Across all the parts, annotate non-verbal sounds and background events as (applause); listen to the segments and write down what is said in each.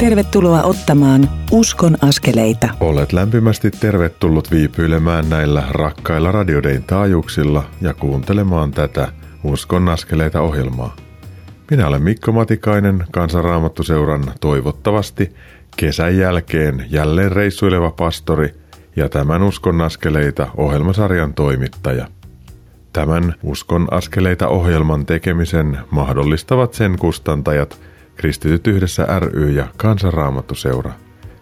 Tervetuloa ottamaan Uskon askeleita. Olet lämpimästi tervetullut viipyilemään näillä rakkailla radiodein taajuuksilla ja kuuntelemaan tätä Uskon askeleita ohjelmaa. Minä olen Mikko Matikainen, kansanraamattuseuran toivottavasti kesän jälkeen jälleen reissuileva pastori ja tämän Uskon askeleita ohjelmasarjan toimittaja. Tämän Uskon askeleita ohjelman tekemisen mahdollistavat sen kustantajat – Kristityt yhdessä ry ja Kansanraamattuseura.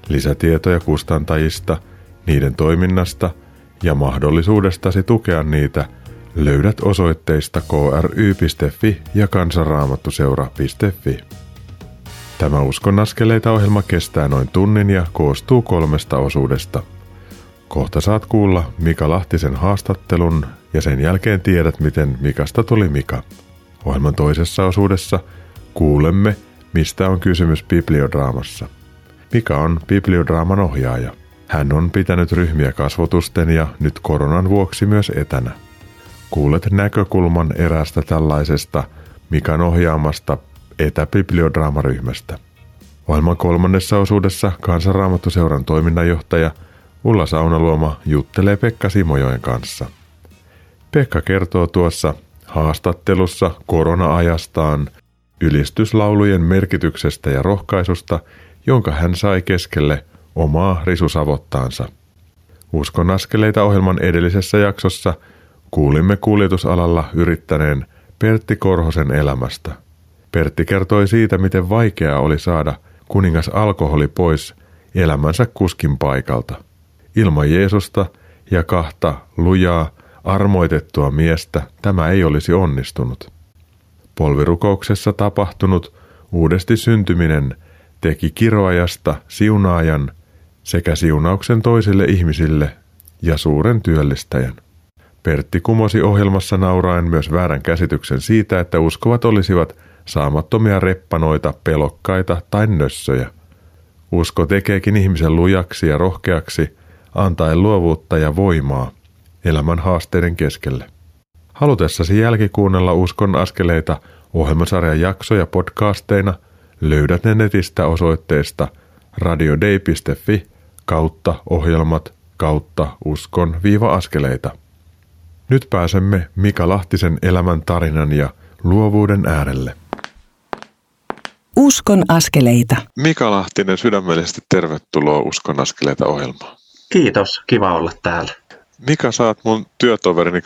Lisätietoja kustantajista, niiden toiminnasta ja mahdollisuudestasi tukea niitä löydät osoitteista kry.fi ja kansanraamattuseura.fi. Tämä Uskon askeleita ohjelma kestää noin tunnin ja koostuu kolmesta osuudesta. Kohta saat kuulla Mika Lahtisen haastattelun ja sen jälkeen tiedät, miten Mikasta tuli Mika. Ohjelman toisessa osuudessa kuulemme – mistä on kysymys bibliodraamassa. Mika on bibliodraaman ohjaaja. Hän on pitänyt ryhmiä kasvotusten ja nyt koronan vuoksi myös etänä. Kuulet näkökulman eräästä tällaisesta Mikan ohjaamasta etäbibliodraamaryhmästä. Ohjelman kolmannessa osuudessa Kansanraamattuseuran toiminnanjohtaja Ulla Saunaluoma juttelee Pekka Simojoen kanssa. Pekka kertoo tuossa haastattelussa korona-ajastaan ylistyslaulujen merkityksestä ja rohkaisusta, jonka hän sai keskelle omaa risusavottaansa. Uskon askeleita ohjelman edellisessä jaksossa kuulimme kuljetusalalla yrittäneen Pertti Korhosen elämästä. Pertti kertoi siitä, miten vaikeaa oli saada kuningas alkoholi pois elämänsä kuskin paikalta. Ilman Jeesusta ja kahta lujaa, armoitettua miestä tämä ei olisi onnistunut. Polvirukouksessa tapahtunut uudesti syntyminen teki kiroajasta siunaajan sekä siunauksen toisille ihmisille ja suuren työllistäjän. Pertti kumosi ohjelmassa nauraen myös väärän käsityksen siitä, että uskovat olisivat saamattomia reppanoita, pelokkaita tai nössöjä. Usko tekeekin ihmisen lujaksi ja rohkeaksi, antaen luovuutta ja voimaa elämän haasteiden keskelle. Halutessasi jälkikuunnella Uskon askeleita ohjelmasarjan jaksoja podcasteina löydät ne netistä osoitteesta radiodei.fi kautta ohjelmat kautta uskon viiva askeleita. Nyt pääsemme Mika Lahtisen elämän tarinan ja luovuuden äärelle. Uskon askeleita. Mika Lahtinen, sydämellisesti tervetuloa Uskon askeleita ohjelmaan. Kiitos, kiva olla täällä. Mika, saat mun työtoverini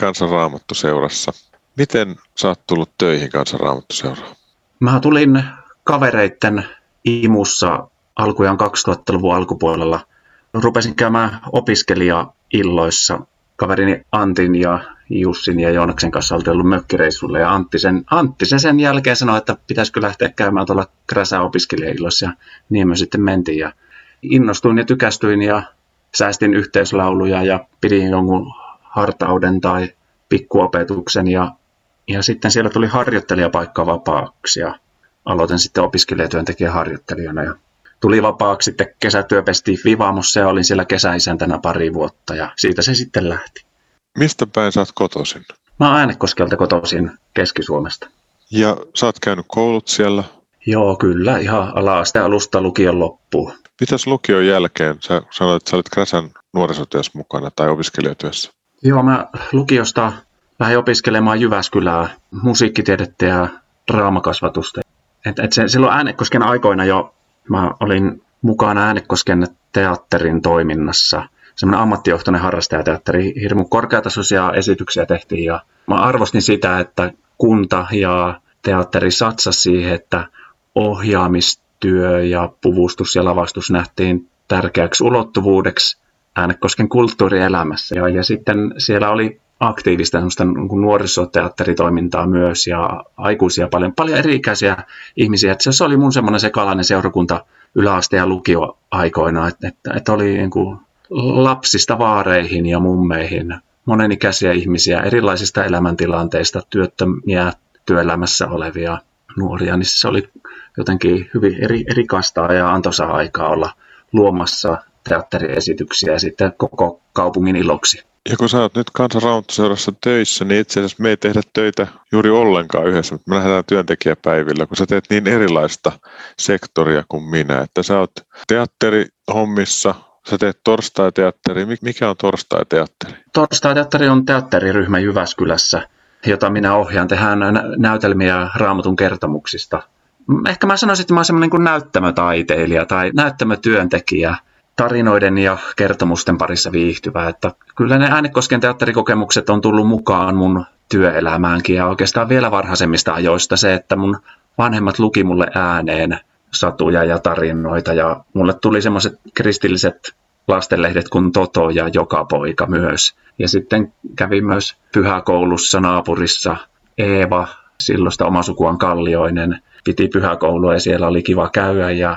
seurassa. Miten sä oot tullut töihin kansanraamattuseuraan? Mä tulin kavereitten imussa alkujaan 2000-luvun alkupuolella. Rupesin käymään opiskelija-illoissa. Kaverini Antin ja Jussin ja Joonaksen kanssa oltiin ollut mökkireissulle ja Antti sen, Antti sen, sen jälkeen sanoi, että pitäisikö lähteä käymään tuolla Kräsä opiskelija-illoissa ja niin me sitten mentiin ja innostuin ja tykästyin ja säästin yhteislauluja ja pidin jonkun hartauden tai pikkuopetuksen ja, ja sitten siellä tuli harjoittelijapaikka vapaaksi ja aloitin sitten opiskelijatyöntekijän harjoittelijana ja tuli vapaaksi sitten kesätyöpesti Vivaamossa ja olin siellä kesäisäntänä pari vuotta ja siitä se sitten lähti. Mistä päin sä oot kotoisin? Mä oon Äänekoskelta kotoisin Keski-Suomesta. Ja sä oot käynyt koulut siellä? Joo, kyllä. Ihan ala-aste alusta lukion loppuun. Mitäs lukion jälkeen? Sä sanoit, että sä olit Kräsän nuorisotyössä mukana tai opiskelijatyössä. Joo, mä lukiosta lähdin opiskelemaan Jyväskylää musiikkitiedettä ja draamakasvatusta. Et, et se, silloin Äänekosken aikoina jo mä olin mukana Äänekosken teatterin toiminnassa. Semmoinen ammattijohtoinen harrastajateatteri, hirmu korkeatasoisia esityksiä tehtiin ja mä arvostin sitä, että kunta ja teatteri satsasi siihen, että ohjaamistyö ja puvustus ja lavastus nähtiin tärkeäksi ulottuvuudeksi Äänekosken kulttuurielämässä. Ja, ja sitten siellä oli aktiivista niin nuorisoteatteritoimintaa myös ja aikuisia paljon, paljon eri-ikäisiä ihmisiä. Että se oli mun semmoinen sekalainen seurakunta yläaste- ja lukioaikoina, että, että, että oli niin kuin lapsista vaareihin ja mummeihin monenikäisiä ihmisiä erilaisista elämäntilanteista, työttömiä, työelämässä olevia nuoria, niin se oli jotenkin hyvin eri, erikasta ja antoisaa aikaa olla luomassa teatteriesityksiä sitten koko kaupungin iloksi. Ja kun sä oot nyt kansanraamattuseurassa töissä, niin itse asiassa me ei tehdä töitä juuri ollenkaan yhdessä, mutta me lähdetään työntekijäpäivillä, kun sä teet niin erilaista sektoria kuin minä. Että sä oot teatterihommissa, sä teet torstai-teatteri. Mikä on torstai-teatteri? Torstai-teatteri on teatteriryhmä Jyväskylässä, jota minä ohjaan. Tehdään näytelmiä raamatun kertomuksista. Ehkä mä sanoisin, että mä olen semmoinen kuin näyttämötaiteilija tai näyttämötyöntekijä – tarinoiden ja kertomusten parissa viihtyvä. Että kyllä ne Äänekosken teatterikokemukset on tullut mukaan mun työelämäänkin ja oikeastaan vielä varhaisemmista ajoista se, että mun vanhemmat luki mulle ääneen satuja ja tarinoita ja mulle tuli semmoiset kristilliset lastenlehdet kuin Toto ja Joka poika myös. Ja sitten kävi myös pyhäkoulussa naapurissa Eeva, silloista omasukuan Kallioinen, piti pyhäkoulua ja siellä oli kiva käydä ja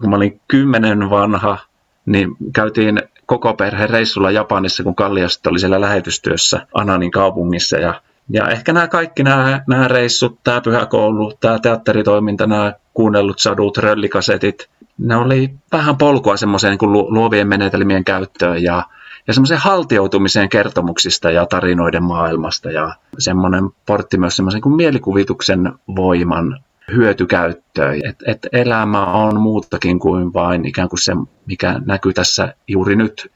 kun mä olin kymmenen vanha, niin käytiin koko perhe reissulla Japanissa, kun Kalliasta oli siellä lähetystyössä Ananin kaupungissa. Ja, ja ehkä nämä kaikki nämä, nämä reissut, tämä pyhäkoulu, tämä teatteritoiminta, nämä kuunnellut sadut, röllikasetit, ne oli vähän polkua semmoiseen niin luovien menetelmien käyttöön ja, ja semmoiseen haltioitumiseen kertomuksista ja tarinoiden maailmasta ja semmoinen portti myös semmoisen kuin mielikuvituksen voiman hyötykäyttöön. Et, et elämä on muutakin kuin vain ikään kuin se, mikä näkyy tässä juuri nyt.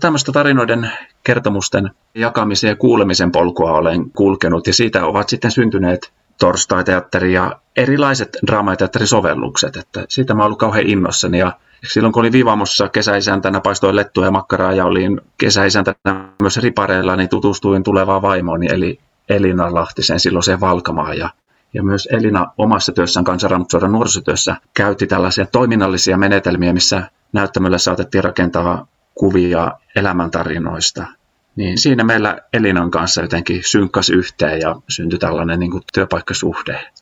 Tämmöistä tarinoiden kertomusten jakamisen ja kuulemisen polkua olen kulkenut ja siitä ovat sitten syntyneet torstai-teatteri ja erilaiset draamateatterisovellukset. Että siitä mä ollut kauhean innossani ja silloin kun olin Vivamossa kesäisäntänä, paistoin lettua ja makkaraa ja olin kesäisäntänä myös ripareilla, niin tutustuin tulevaan vaimooni eli Elina Lahtisen silloiseen Valkamaan ja ja myös Elina omassa työssään kansanraamattusodan nuorisotyössä käytti tällaisia toiminnallisia menetelmiä, missä näyttämölle saatettiin rakentaa kuvia elämäntarinoista. Niin siinä meillä Elinan kanssa jotenkin synkkas yhteen ja syntyi tällainen niin kuin työpaikkasuhde,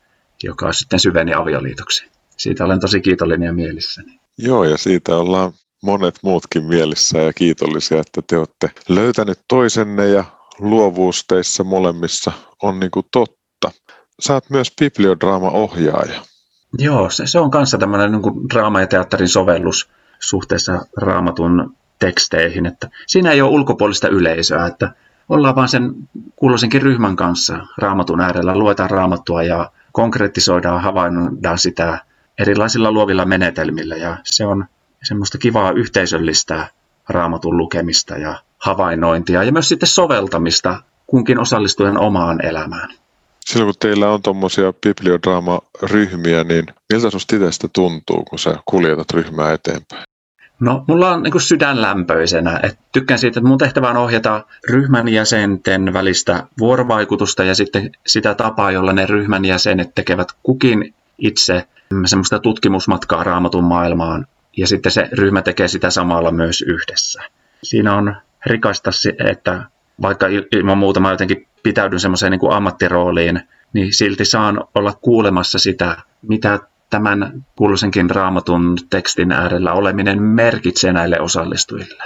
joka sitten syveni avioliitoksi. Siitä olen tosi kiitollinen ja mielissäni. Joo, ja siitä ollaan monet muutkin mielissä ja kiitollisia, että te olette löytäneet toisenne ja luovuus teissä molemmissa on niin kuin totta sä oot myös bibliodraama-ohjaaja. Joo, se, se on kanssa tämmöinen niin draama- ja teatterin sovellus suhteessa raamatun teksteihin. Että siinä ei ole ulkopuolista yleisöä, että ollaan vaan sen kuuloisenkin ryhmän kanssa raamatun äärellä, luetaan raamattua ja konkretisoidaan, havainnoidaan sitä erilaisilla luovilla menetelmillä ja se on semmoista kivaa yhteisöllistä raamatun lukemista ja havainnointia ja myös sitten soveltamista kunkin osallistujan omaan elämään. Silloin kun teillä on tuommoisia bibliodraama-ryhmiä, niin miltä sinusta itsestä tuntuu, kun sä kuljetat ryhmää eteenpäin? No, mulla on niin sydänlämpöisenä. Et tykkään siitä, että mun tehtävä on ohjata ryhmän jäsenten välistä vuorovaikutusta ja sitten sitä tapaa, jolla ne ryhmän jäsenet tekevät kukin itse semmoista tutkimusmatkaa raamatun maailmaan. Ja sitten se ryhmä tekee sitä samalla myös yhdessä. Siinä on rikasta, että vaikka ilman muuta mä jotenkin pitäydyn semmoiseen niin ammattirooliin, niin silti saan olla kuulemassa sitä, mitä tämän kuuluisenkin raamatun tekstin äärellä oleminen merkitsee näille osallistujille.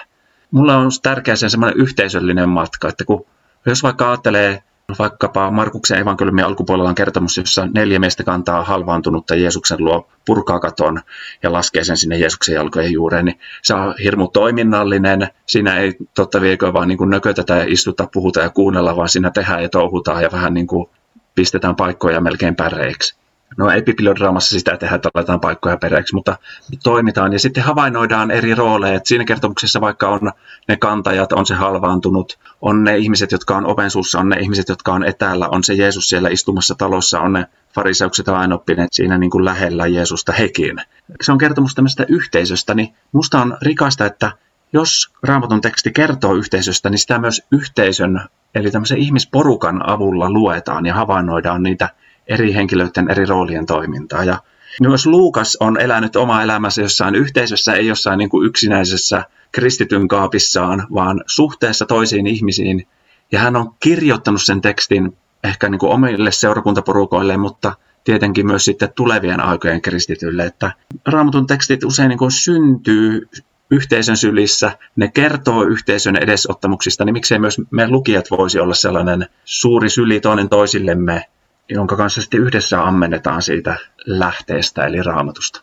Mulla on tärkeä sen semmoinen yhteisöllinen matka, että kun jos vaikka ajattelee Vaikkapa Markuksen evankeliumin alkupuolella on kertomus, jossa neljä miestä kantaa halvaantunutta Jeesuksen luo, purkaa katon ja laskee sen sinne Jeesuksen jalkojen juureen, niin se on hirmu toiminnallinen. Siinä ei totta viekö vaan niin kuin nökötetä ja istuta, puhuta ja kuunnella, vaan siinä tehdään ja touhutaan ja vähän niin kuin pistetään paikkoja melkein päreiksi. No ei bibliodraamassa sitä tehdä, että laitetaan paikkoja pereiksi, mutta toimitaan ja sitten havainnoidaan eri rooleja. Et siinä kertomuksessa vaikka on ne kantajat, on se halvaantunut, on ne ihmiset, jotka on oven suussa, on ne ihmiset, jotka on etäällä, on se Jeesus siellä istumassa talossa, on ne fariseukset ja lainoppineet siinä niin kuin lähellä Jeesusta hekin. Se on kertomus tämmöisestä yhteisöstä, niin musta on rikasta, että jos raamatun teksti kertoo yhteisöstä, niin sitä myös yhteisön, eli tämmöisen ihmisporukan avulla luetaan ja havainnoidaan niitä eri henkilöiden eri roolien toimintaa. Ja myös Luukas on elänyt oma elämänsä jossain yhteisössä, ei jossain niin kuin yksinäisessä kristityn kaapissaan, vaan suhteessa toisiin ihmisiin. Ja hän on kirjoittanut sen tekstin ehkä niin kuin omille seurakuntaporukoille, mutta tietenkin myös sitten tulevien aikojen kristityille, että raamatun tekstit usein niin kuin syntyy yhteisön sylissä, ne kertoo yhteisön edesottamuksista, niin miksei myös me lukijat voisi olla sellainen suuri syli toinen toisillemme jonka kanssa sitten yhdessä ammennetaan siitä lähteestä eli raamatusta.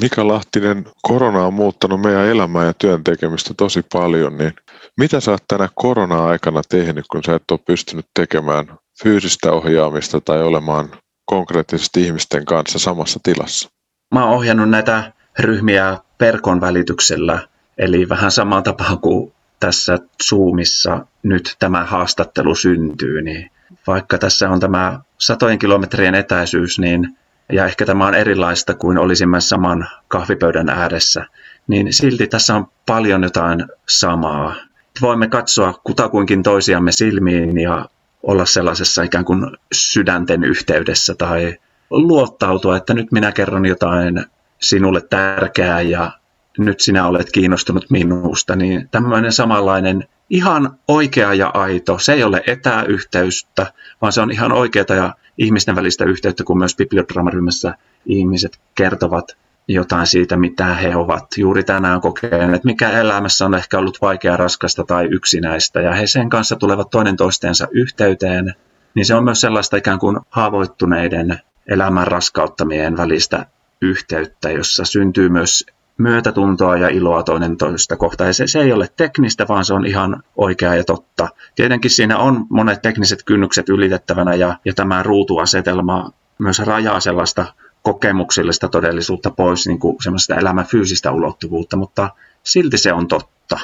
Mika Lahtinen, korona on muuttanut meidän elämää ja työn tekemistä tosi paljon, niin mitä sä oot tänä korona-aikana tehnyt, kun sä et ole pystynyt tekemään fyysistä ohjaamista tai olemaan konkreettisesti ihmisten kanssa samassa tilassa? Mä oon ohjannut näitä ryhmiä perkon välityksellä, eli vähän samaan tapaan kuin tässä Zoomissa nyt tämä haastattelu syntyy, niin vaikka tässä on tämä satojen kilometrien etäisyys, niin ja ehkä tämä on erilaista kuin olisimme saman kahvipöydän ääressä, niin silti tässä on paljon jotain samaa. Voimme katsoa kutakuinkin toisiamme silmiin ja olla sellaisessa ikään kuin sydänten yhteydessä tai luottautua, että nyt minä kerron jotain sinulle tärkeää ja nyt sinä olet kiinnostunut minusta, niin tämmöinen samanlainen ihan oikea ja aito, se ei ole etäyhteystä, vaan se on ihan oikeata ja ihmisten välistä yhteyttä, kun myös bibliodraamaryhmässä ihmiset kertovat jotain siitä, mitä he ovat. Juuri tänään kokeneet, mikä elämässä on ehkä ollut vaikea, raskasta tai yksinäistä, ja he sen kanssa tulevat toinen toistensa yhteyteen, niin se on myös sellaista ikään kuin haavoittuneiden elämän raskauttamien välistä yhteyttä, jossa syntyy myös myötätuntoa ja iloa toinen toista kohtaan. Ja se, se ei ole teknistä, vaan se on ihan oikea ja totta. Tietenkin siinä on monet tekniset kynnykset ylitettävänä ja, ja tämä ruutuasetelma myös rajaa sellaista kokemuksellista todellisuutta pois niin kuin semmoista elämän fyysistä ulottuvuutta, mutta silti se on totta.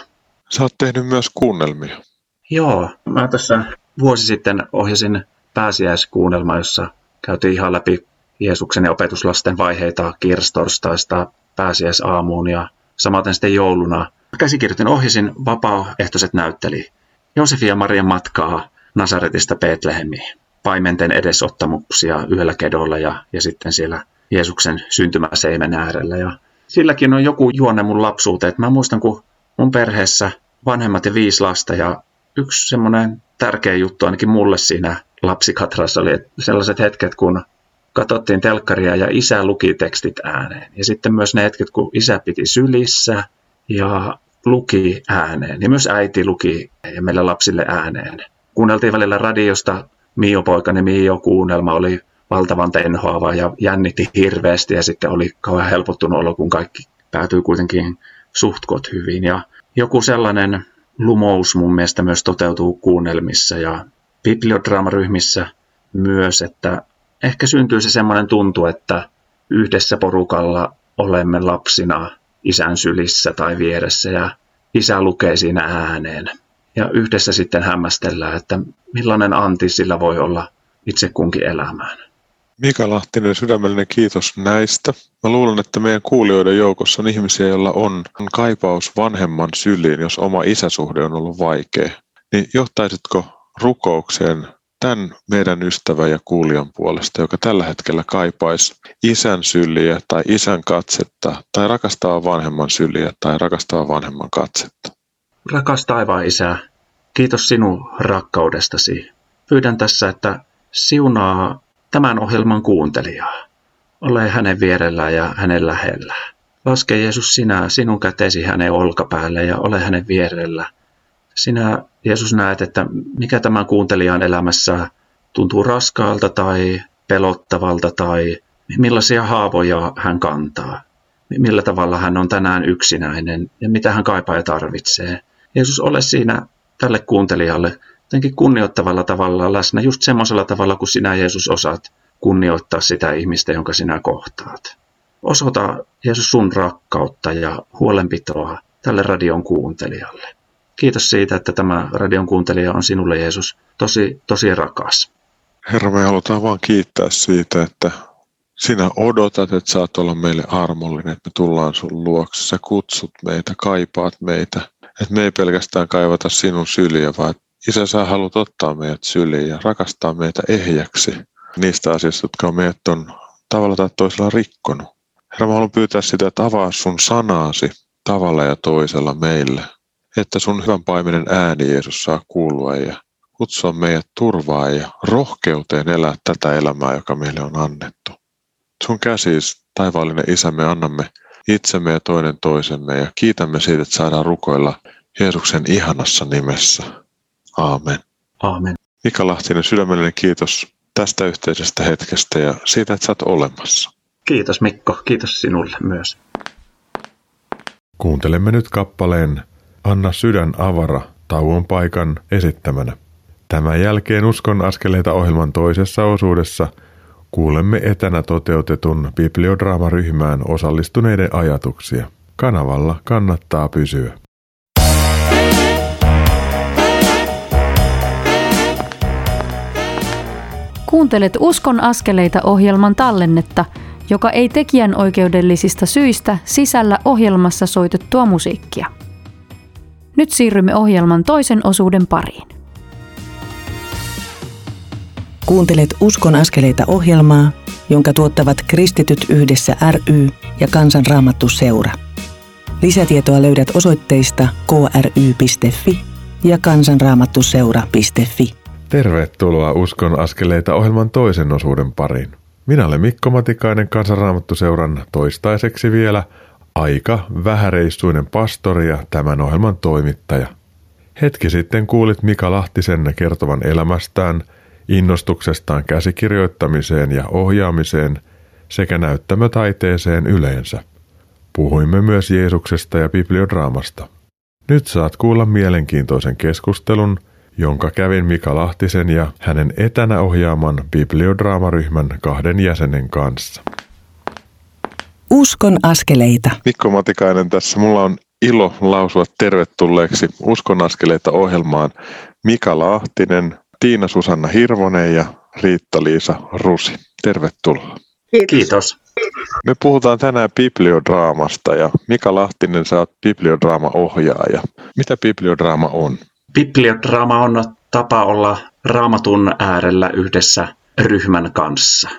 Sä oot tehnyt myös kuunnelmia. Joo, mä tässä vuosi sitten ohjasin pääsiäiskuunnelma, jossa käytiin ihan läpi Jeesuksen ja opetuslasten vaiheita kirstorstaista pääsiäisaamuun ja samaten sitten jouluna. Käsikirjoitin ohjasin vapaaehtoiset näytteli Josefi ja Marian matkaa Nasaretista Betlehemiin. Paimenten edesottamuksia yhdellä kedolla ja, ja sitten siellä Jeesuksen syntymäseimen äärellä. Ja silläkin on joku juonne mun lapsuuteen. Mä muistan, kun mun perheessä vanhemmat ja viisi lasta ja yksi semmoinen tärkeä juttu ainakin mulle siinä lapsikatrassa oli sellaiset hetket, kun katsottiin telkkaria ja isä luki tekstit ääneen. Ja sitten myös ne hetket, kun isä piti sylissä ja luki ääneen. Ja myös äiti luki ja meillä lapsille ääneen. Kuunneltiin välillä radiosta Mio poikani Mio kuunnelma oli valtavan tenhoava ja jännitti hirveästi ja sitten oli kauhean helpottunut olo, kun kaikki päätyi kuitenkin suhtkot hyvin. Ja joku sellainen lumous mun mielestä myös toteutuu kuunnelmissa ja bibliodraamaryhmissä myös, että ehkä syntyy se semmoinen tuntu, että yhdessä porukalla olemme lapsina isän sylissä tai vieressä ja isä lukee siinä ääneen. Ja yhdessä sitten hämmästellään, että millainen anti sillä voi olla itse kunkin elämään. Mika Lahtinen, sydämellinen kiitos näistä. Mä luulen, että meidän kuulijoiden joukossa on ihmisiä, joilla on kaipaus vanhemman syliin, jos oma isäsuhde on ollut vaikea. Niin johtaisitko rukoukseen tämän meidän ystävä ja kuulijan puolesta, joka tällä hetkellä kaipaisi isän syliä tai isän katsetta tai rakastavan vanhemman syliä tai rakastavan vanhemman katsetta. Rakas taivaan isä, kiitos sinun rakkaudestasi. Pyydän tässä, että siunaa tämän ohjelman kuuntelijaa. Ole hänen vierellään ja hänen lähellä. Laske Jeesus sinä sinun kätesi hänen olkapäälle ja ole hänen vierellä. Sinä Jeesus näet, että mikä tämän kuuntelijan elämässä tuntuu raskaalta tai pelottavalta tai millaisia haavoja hän kantaa. Millä tavalla hän on tänään yksinäinen ja mitä hän kaipaa ja tarvitsee. Jeesus, ole siinä tälle kuuntelijalle jotenkin kunnioittavalla tavalla läsnä, just semmoisella tavalla, kun sinä Jeesus osaat kunnioittaa sitä ihmistä, jonka sinä kohtaat. Osoita Jeesus sun rakkautta ja huolenpitoa tälle radion kuuntelijalle. Kiitos siitä, että tämä radion kuuntelija on sinulle Jeesus tosi, tosi rakas. Herra, me halutaan vaan kiittää siitä, että sinä odotat, että saat olla meille armollinen, että me tullaan sun luokse. Sä kutsut meitä, kaipaat meitä. Että me ei pelkästään kaivata sinun syliä, vaan Isä, sä haluat ottaa meidät syliin ja rakastaa meitä ehjäksi niistä asioista, jotka meidät on tavalla tai toisella rikkonut. Herra, mä haluan pyytää sitä, että avaa sun sanaasi tavalla ja toisella meille että sun hyvän paimenen ääni Jeesus saa kuulua ja kutsua meidät turvaa ja rohkeuteen elää tätä elämää, joka meille on annettu. Sun käsis, taivaallinen Isä, me annamme itsemme ja toinen toisemme ja kiitämme siitä, että saadaan rukoilla Jeesuksen ihanassa nimessä. Aamen. Aamen. Mika Lahtinen, sydämellinen kiitos tästä yhteisestä hetkestä ja siitä, että sä oot olemassa. Kiitos Mikko, kiitos sinulle myös. Kuuntelemme nyt kappaleen Anna sydän avara tauon paikan esittämänä. Tämän jälkeen Uskon askeleita ohjelman toisessa osuudessa kuulemme etänä toteutetun bibliodraamaryhmään osallistuneiden ajatuksia. Kanavalla kannattaa pysyä. Kuuntelet Uskon askeleita ohjelman tallennetta, joka ei tekijän oikeudellisista syistä sisällä ohjelmassa soitettua musiikkia. Nyt siirrymme ohjelman toisen osuuden pariin. Kuuntelet Uskon askeleita ohjelmaa, jonka tuottavat Kristityt yhdessä ry ja Kansanraamattu seura. Lisätietoa löydät osoitteista kry.fi ja kansanraamattuseura.fi. Tervetuloa Uskon askeleita ohjelman toisen osuuden pariin. Minä olen Mikko Matikainen Kansanraamattuseuran toistaiseksi vielä aika vähäreissuinen pastori ja tämän ohjelman toimittaja. Hetki sitten kuulit Mika Lahtisen kertovan elämästään, innostuksestaan käsikirjoittamiseen ja ohjaamiseen sekä näyttämötaiteeseen yleensä. Puhuimme myös Jeesuksesta ja bibliodraamasta. Nyt saat kuulla mielenkiintoisen keskustelun – jonka kävin Mika Lahtisen ja hänen etänä ohjaaman bibliodraamaryhmän kahden jäsenen kanssa. Uskon askeleita. Mikko Matikainen tässä. Mulla on ilo lausua tervetulleeksi Uskon askeleita ohjelmaan Mika Lahtinen, Tiina Susanna Hirvonen ja Riitta-Liisa Rusi. Tervetuloa. Kiitos. Kiitos. Me puhutaan tänään bibliodraamasta ja Mika Lahtinen, sä oot bibliodraama-ohjaaja. Mitä bibliodraama on? Bibliodraama on tapa olla raamatun äärellä yhdessä ryhmän kanssa.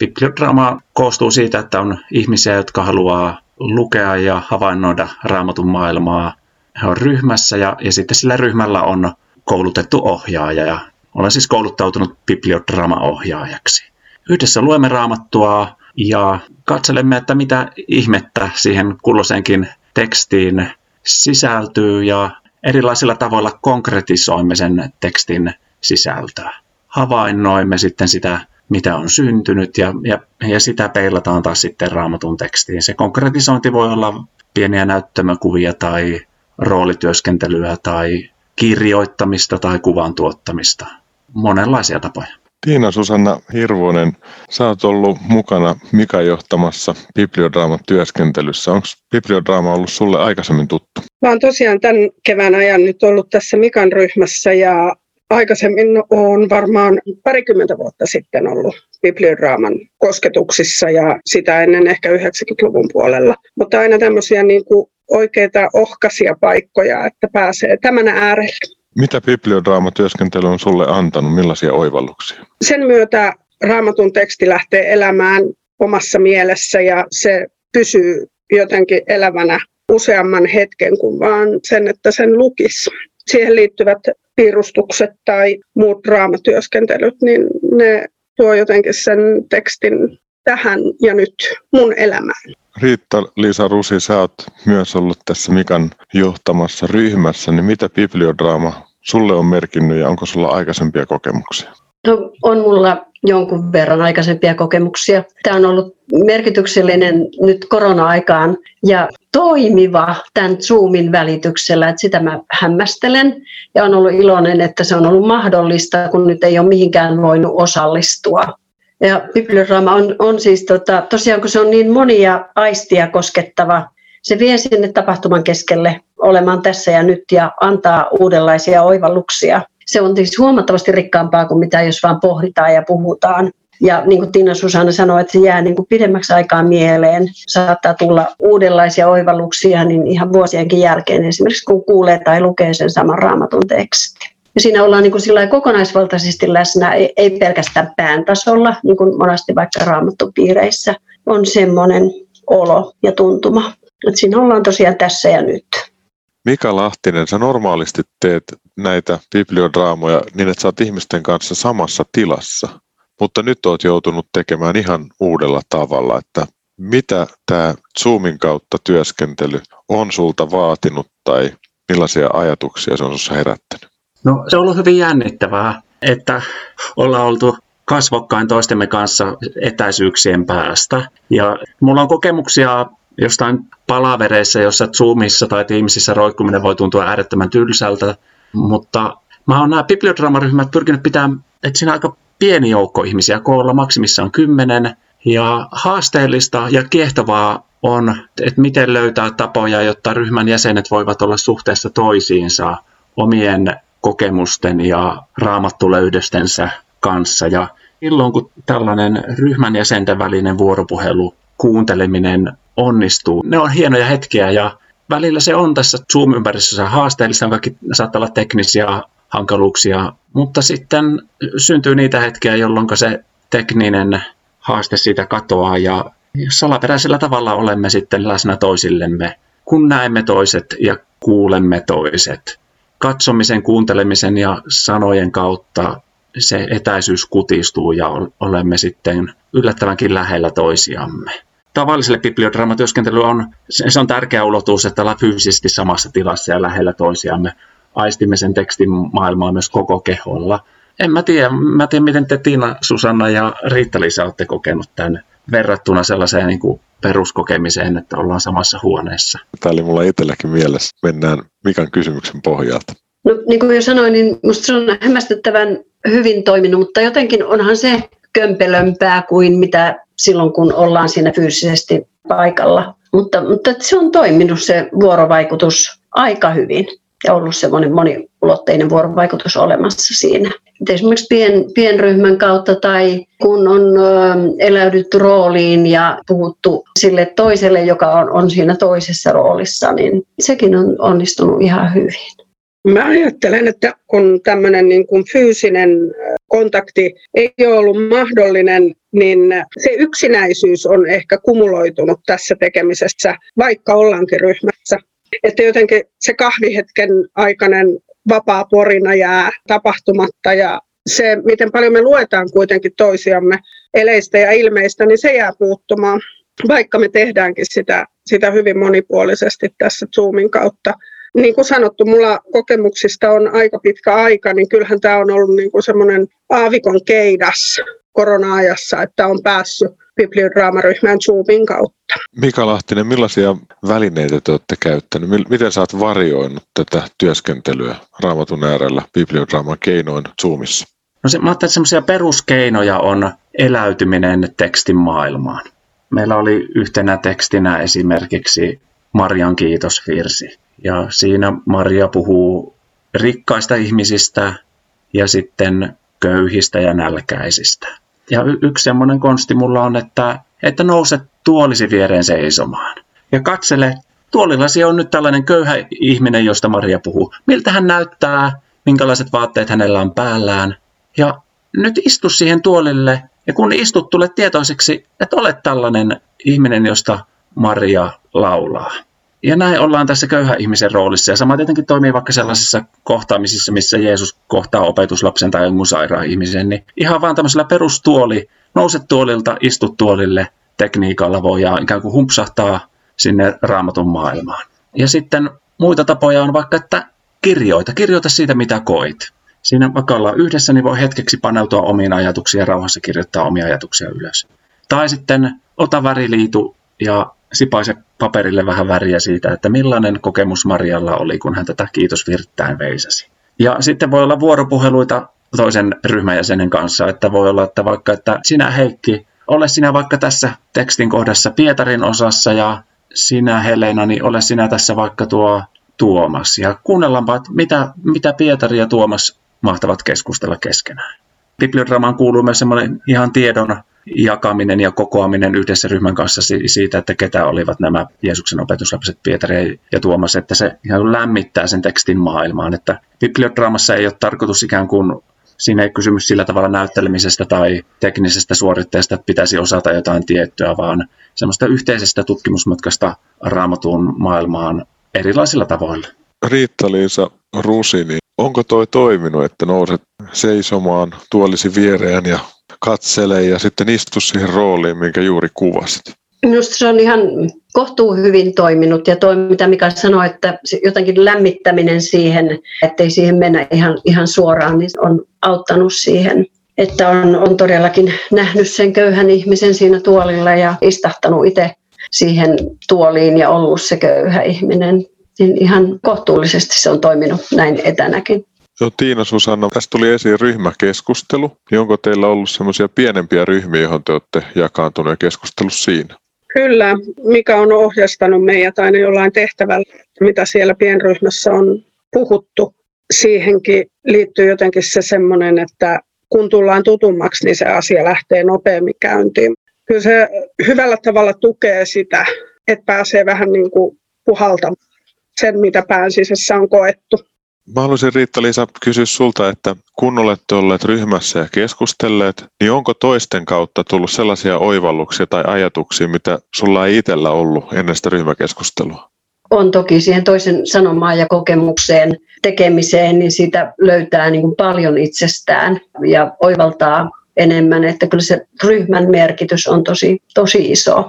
Bibliodraama koostuu siitä, että on ihmisiä, jotka haluaa lukea ja havainnoida raamatun maailmaa. He on ryhmässä ja, ja sitten sillä ryhmällä on koulutettu ohjaaja ja olen siis kouluttautunut bibliodraama-ohjaajaksi. Yhdessä luemme raamattua ja katselemme, että mitä ihmettä siihen kulloisenkin tekstiin sisältyy ja erilaisilla tavoilla konkretisoimme sen tekstin sisältöä. Havainnoimme sitten sitä, mitä on syntynyt ja, ja, ja sitä peilataan taas sitten raamatun tekstiin. Se konkretisointi voi olla pieniä näyttämökuvia tai roolityöskentelyä tai kirjoittamista tai kuvan tuottamista. Monenlaisia tapoja. Tiina Susanna Hirvonen, sä oot ollut mukana Mika johtamassa bibliodraaman työskentelyssä. Onko bibliodraama ollut sulle aikaisemmin tuttu? Mä oon tosiaan tämän kevään ajan nyt ollut tässä Mikan ryhmässä ja aikaisemmin on varmaan parikymmentä vuotta sitten ollut bibliodraaman kosketuksissa ja sitä ennen ehkä 90-luvun puolella. Mutta aina tämmöisiä niin kuin oikeita ohkaisia paikkoja, että pääsee tämän äärelle. Mitä bibliodraamatyöskentely on sulle antanut? Millaisia oivalluksia? Sen myötä raamatun teksti lähtee elämään omassa mielessä ja se pysyy jotenkin elävänä useamman hetken kuin vaan sen, että sen lukisi. Siihen liittyvät piirustukset tai muut draamatyöskentelyt, niin ne tuo jotenkin sen tekstin tähän ja nyt mun elämään. Riitta-Liisa Rusi, sä oot myös ollut tässä Mikan johtamassa ryhmässä, niin mitä bibliodraama sulle on merkinnyt ja onko sulla aikaisempia kokemuksia? No, on mulla jonkun verran aikaisempia kokemuksia. Tämä on ollut merkityksellinen nyt korona-aikaan ja toimiva tämän Zoomin välityksellä, että sitä mä hämmästelen ja on ollut iloinen, että se on ollut mahdollista, kun nyt ei ole mihinkään voinut osallistua. Ja bibliodraama on, on siis tota, tosiaan, kun se on niin monia aistia koskettava, se vie sinne tapahtuman keskelle olemaan tässä ja nyt ja antaa uudenlaisia oivalluksia. Se on siis huomattavasti rikkaampaa kuin mitä jos vaan pohditaan ja puhutaan. Ja niin kuin Tiina Susanna sanoi, että se jää niin kuin pidemmäksi aikaa mieleen. Saattaa tulla uudenlaisia oivalluksia niin ihan vuosienkin jälkeen, esimerkiksi kun kuulee tai lukee sen saman raamatun tekstin. Ja siinä ollaan niin kuin kokonaisvaltaisesti läsnä, ei pelkästään pään tasolla, niin kuin monesti vaikka raamattupiireissä on semmoinen olo ja tuntuma. Että siinä ollaan tosiaan tässä ja nyt. Mika Lahtinen, sä normaalisti teet näitä bibliodraamoja niin, että sä oot ihmisten kanssa samassa tilassa, mutta nyt oot joutunut tekemään ihan uudella tavalla, että mitä tämä Zoomin kautta työskentely on sulta vaatinut tai millaisia ajatuksia se on sinussa herättänyt? No se on ollut hyvin jännittävää, että ollaan oltu kasvokkain toistemme kanssa etäisyyksien päästä. Ja mulla on kokemuksia jostain palavereissa, jossa Zoomissa tai Teamsissa roikkuminen voi tuntua äärettömän tylsältä, mutta mä oon nämä bibliodraamaryhmät pyrkinyt pitämään, että siinä aika pieni joukko ihmisiä koolla, maksimissaan kymmenen, ja haasteellista ja kiehtovaa on, että miten löytää tapoja, jotta ryhmän jäsenet voivat olla suhteessa toisiinsa omien kokemusten ja raamattulöydöstensä kanssa. Ja silloin kun tällainen ryhmän jäsenten välinen vuoropuhelu, kuunteleminen onnistuu, ne on hienoja hetkiä ja välillä se on tässä Zoom-ympäristössä haasteellista, kaikki saattaa olla teknisiä hankaluuksia, mutta sitten syntyy niitä hetkiä, jolloin se tekninen haaste siitä katoaa ja salaperäisellä tavalla olemme sitten läsnä toisillemme, kun näemme toiset ja kuulemme toiset. Katsomisen, kuuntelemisen ja sanojen kautta se etäisyys kutistuu ja olemme sitten yllättävänkin lähellä toisiamme. Tavalliselle bibliodraamatyöskentely on, se on tärkeä ulotus, että ollaan fyysisesti samassa tilassa ja lähellä toisiamme. Aistimme sen tekstin maailmaa myös koko keholla. En mä tiedä, mä tiedä miten te Tiina, Susanna ja Riitta-Liisa olette kokenut tämän verrattuna sellaiseen niin kuin peruskokemiseen, että ollaan samassa huoneessa. Tämä oli mulla itselläkin mielessä. Mennään Mikan kysymyksen pohjalta. No, niin kuin jo sanoin, niin minusta se on hämmästyttävän hyvin toiminut, mutta jotenkin onhan se kömpelömpää kuin mitä silloin, kun ollaan siinä fyysisesti paikalla. Mutta, mutta se on toiminut se vuorovaikutus aika hyvin ja ollut semmoinen moniulotteinen vuorovaikutus olemassa siinä. Et esimerkiksi pien, pienryhmän kautta tai kun on eläydytty rooliin ja puhuttu sille toiselle, joka on, on siinä toisessa roolissa, niin sekin on onnistunut ihan hyvin. Mä ajattelen, että kun tämmöinen niin kuin fyysinen kontakti ei ole ollut mahdollinen, niin se yksinäisyys on ehkä kumuloitunut tässä tekemisessä, vaikka ollaankin ryhmässä. Että jotenkin se kahvihetken aikainen vapaa porina jää tapahtumatta ja se, miten paljon me luetaan kuitenkin toisiamme eleistä ja ilmeistä, niin se jää puuttumaan, vaikka me tehdäänkin sitä, sitä hyvin monipuolisesti tässä Zoomin kautta. Niin kuin sanottu, mulla kokemuksista on aika pitkä aika, niin kyllähän tämä on ollut niin kuin semmoinen aavikon keidas korona-ajassa, että on päässyt bibliodraamaryhmään Zoomin kautta. Mika Lahtinen, millaisia välineitä te olette käyttäneet? Miten sä oot varjoinut tätä työskentelyä raamatun äärellä bibliodraaman keinoin Zoomissa? No se, mä ajattelin, että semmoisia peruskeinoja on eläytyminen tekstin maailmaan. Meillä oli yhtenä tekstinä esimerkiksi Marian kiitosvirsi. Ja siinä Maria puhuu rikkaista ihmisistä ja sitten köyhistä ja nälkäisistä. Ja y- yksi semmoinen konsti mulla on, että, että nouset tuolisi viereen seisomaan. Ja katsele, tuolillasi on nyt tällainen köyhä ihminen, josta Maria puhuu. Miltä hän näyttää, minkälaiset vaatteet hänellä on päällään. Ja nyt istu siihen tuolille, ja kun istut, tule tietoiseksi, että olet tällainen ihminen, josta Maria laulaa. Ja näin ollaan tässä köyhä ihmisen roolissa. Ja sama tietenkin toimii vaikka sellaisissa kohtaamisissa, missä Jeesus kohtaa opetuslapsen tai jonkun sairaan ihmisen. Niin ihan vaan tämmöisellä perustuoli, nouset tuolilta, istut tuolille tekniikalla voi ikään kuin humpsahtaa sinne raamatun maailmaan. Ja sitten muita tapoja on vaikka, että kirjoita. Kirjoita siitä, mitä koit. Siinä vaikka ollaan yhdessä, niin voi hetkeksi paneutua omiin ajatuksiin ja rauhassa kirjoittaa omia ajatuksia ylös. Tai sitten ota väriliitu ja sipaise paperille vähän väriä siitä, että millainen kokemus Marialla oli, kun hän tätä kiitosvirttään veisasi. Ja sitten voi olla vuoropuheluita toisen ryhmäjäsenen kanssa, että voi olla, että vaikka, että sinä Heikki, ole sinä vaikka tässä tekstin kohdassa Pietarin osassa ja sinä Helena, niin ole sinä tässä vaikka tuo Tuomas. Ja kuunnellaanpa, että mitä, mitä Pietari ja Tuomas mahtavat keskustella keskenään. Bibliodramaan kuuluu myös semmoinen ihan tiedon jakaminen ja kokoaminen yhdessä ryhmän kanssa siitä, että ketä olivat nämä Jeesuksen opetuslapset Pietari ja Tuomas, että se ihan lämmittää sen tekstin maailmaan. Että bibliodraamassa ei ole tarkoitus ikään kuin siinä ei kysymys sillä tavalla näyttelemisestä tai teknisestä suoritteesta, että pitäisi osata jotain tiettyä, vaan semmoista yhteisestä tutkimusmatkasta raamatun maailmaan erilaisilla tavoilla. Riitta-Liisa Rusini, onko toi toiminut, että nouset seisomaan tuolisi viereen ja katsele ja sitten istu siihen rooliin, minkä juuri kuvasit? Minusta se on ihan kohtuu hyvin toiminut ja toi, mitä Mika sanoi, että jotenkin lämmittäminen siihen, ettei siihen mennä ihan, ihan suoraan, niin on auttanut siihen. että on, on todellakin nähnyt sen köyhän ihmisen siinä tuolilla ja istahtanut itse siihen tuoliin ja ollut se köyhä ihminen. Niin ihan kohtuullisesti se on toiminut näin etänäkin. Joo, Tiina Susanna, tässä tuli esiin ryhmäkeskustelu. Onko teillä ollut semmoisia pienempiä ryhmiä, joihin te olette jakaantuneet keskustelu siinä? Kyllä, mikä on ohjastanut meidät aina jollain tehtävällä, mitä siellä pienryhmässä on puhuttu. Siihenkin liittyy jotenkin se semmoinen, että kun tullaan tutummaksi, niin se asia lähtee nopeammin käyntiin. Kyllä se hyvällä tavalla tukee sitä, että pääsee vähän niin kuin puhaltamaan sen, mitä pään sisässä on koettu. Mä haluaisin Riitta-Liisa kysyä sulta, että kun olette olleet ryhmässä ja keskustelleet, niin onko toisten kautta tullut sellaisia oivalluksia tai ajatuksia, mitä sulla ei itsellä ollut ennen sitä ryhmäkeskustelua? On toki siihen toisen sanomaan ja kokemukseen tekemiseen, niin siitä löytää niin kuin paljon itsestään ja oivaltaa enemmän, että kyllä se ryhmän merkitys on tosi, tosi iso.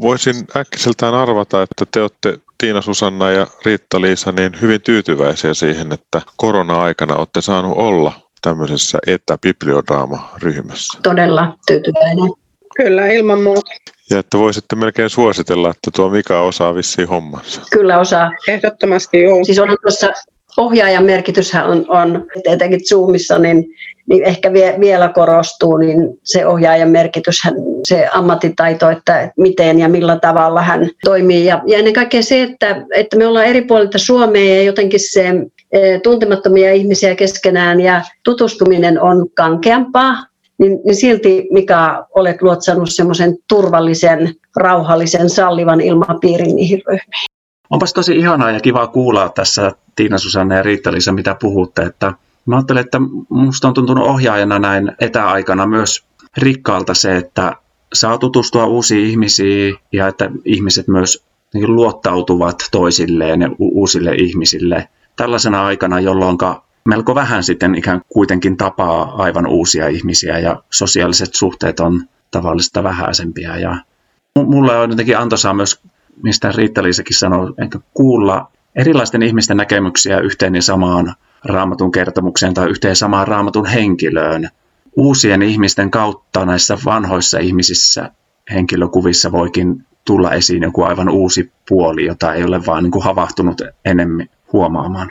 Voisin äkkiseltään arvata, että te olette Tiina Susanna ja Riitta-Liisa niin hyvin tyytyväisiä siihen, että korona-aikana olette saanut olla tämmöisessä etäbibliodraama-ryhmässä. Todella tyytyväinen. Kyllä, ilman muuta. Ja että voisitte melkein suositella, että tuo Mika osaa vissiin hommansa. Kyllä osaa. Ehdottomasti joo. Siis onhan tuossa ohjaajan merkityshän on, on etenkin Zoomissa, niin, niin ehkä vie, vielä korostuu, niin se ohjaajan merkitys, se ammattitaito, että miten ja millä tavalla hän toimii. Ja, ja ennen kaikkea se, että, että me ollaan eri puolilta Suomea ja jotenkin se e, tuntemattomia ihmisiä keskenään ja tutustuminen on kankeampaa, niin, niin silti Mika olet luotsannut semmoisen turvallisen, rauhallisen, sallivan ilmapiirin niihin ryhmiin. Onpas tosi ihanaa ja kiva kuulla tässä Tiina Susanna ja Riitta-Liisa, mitä puhutte. Että mä ajattelen, että musta on tuntunut ohjaajana näin etäaikana myös rikkaalta se, että saa tutustua uusiin ihmisiin ja että ihmiset myös niin luottautuvat toisilleen ja uusille ihmisille tällaisena aikana, jolloin melko vähän sitten ikään kuitenkin tapaa aivan uusia ihmisiä ja sosiaaliset suhteet on tavallista vähäisempiä. Ja mulla on jotenkin antoisaa myös mistä Riitta-Liisakin sanoi, enkä kuulla erilaisten ihmisten näkemyksiä yhteen ja samaan raamatun kertomukseen tai yhteen samaan raamatun henkilöön. Uusien ihmisten kautta näissä vanhoissa ihmisissä henkilökuvissa voikin tulla esiin joku aivan uusi puoli, jota ei ole vaan niin kuin havahtunut enemmän huomaamaan.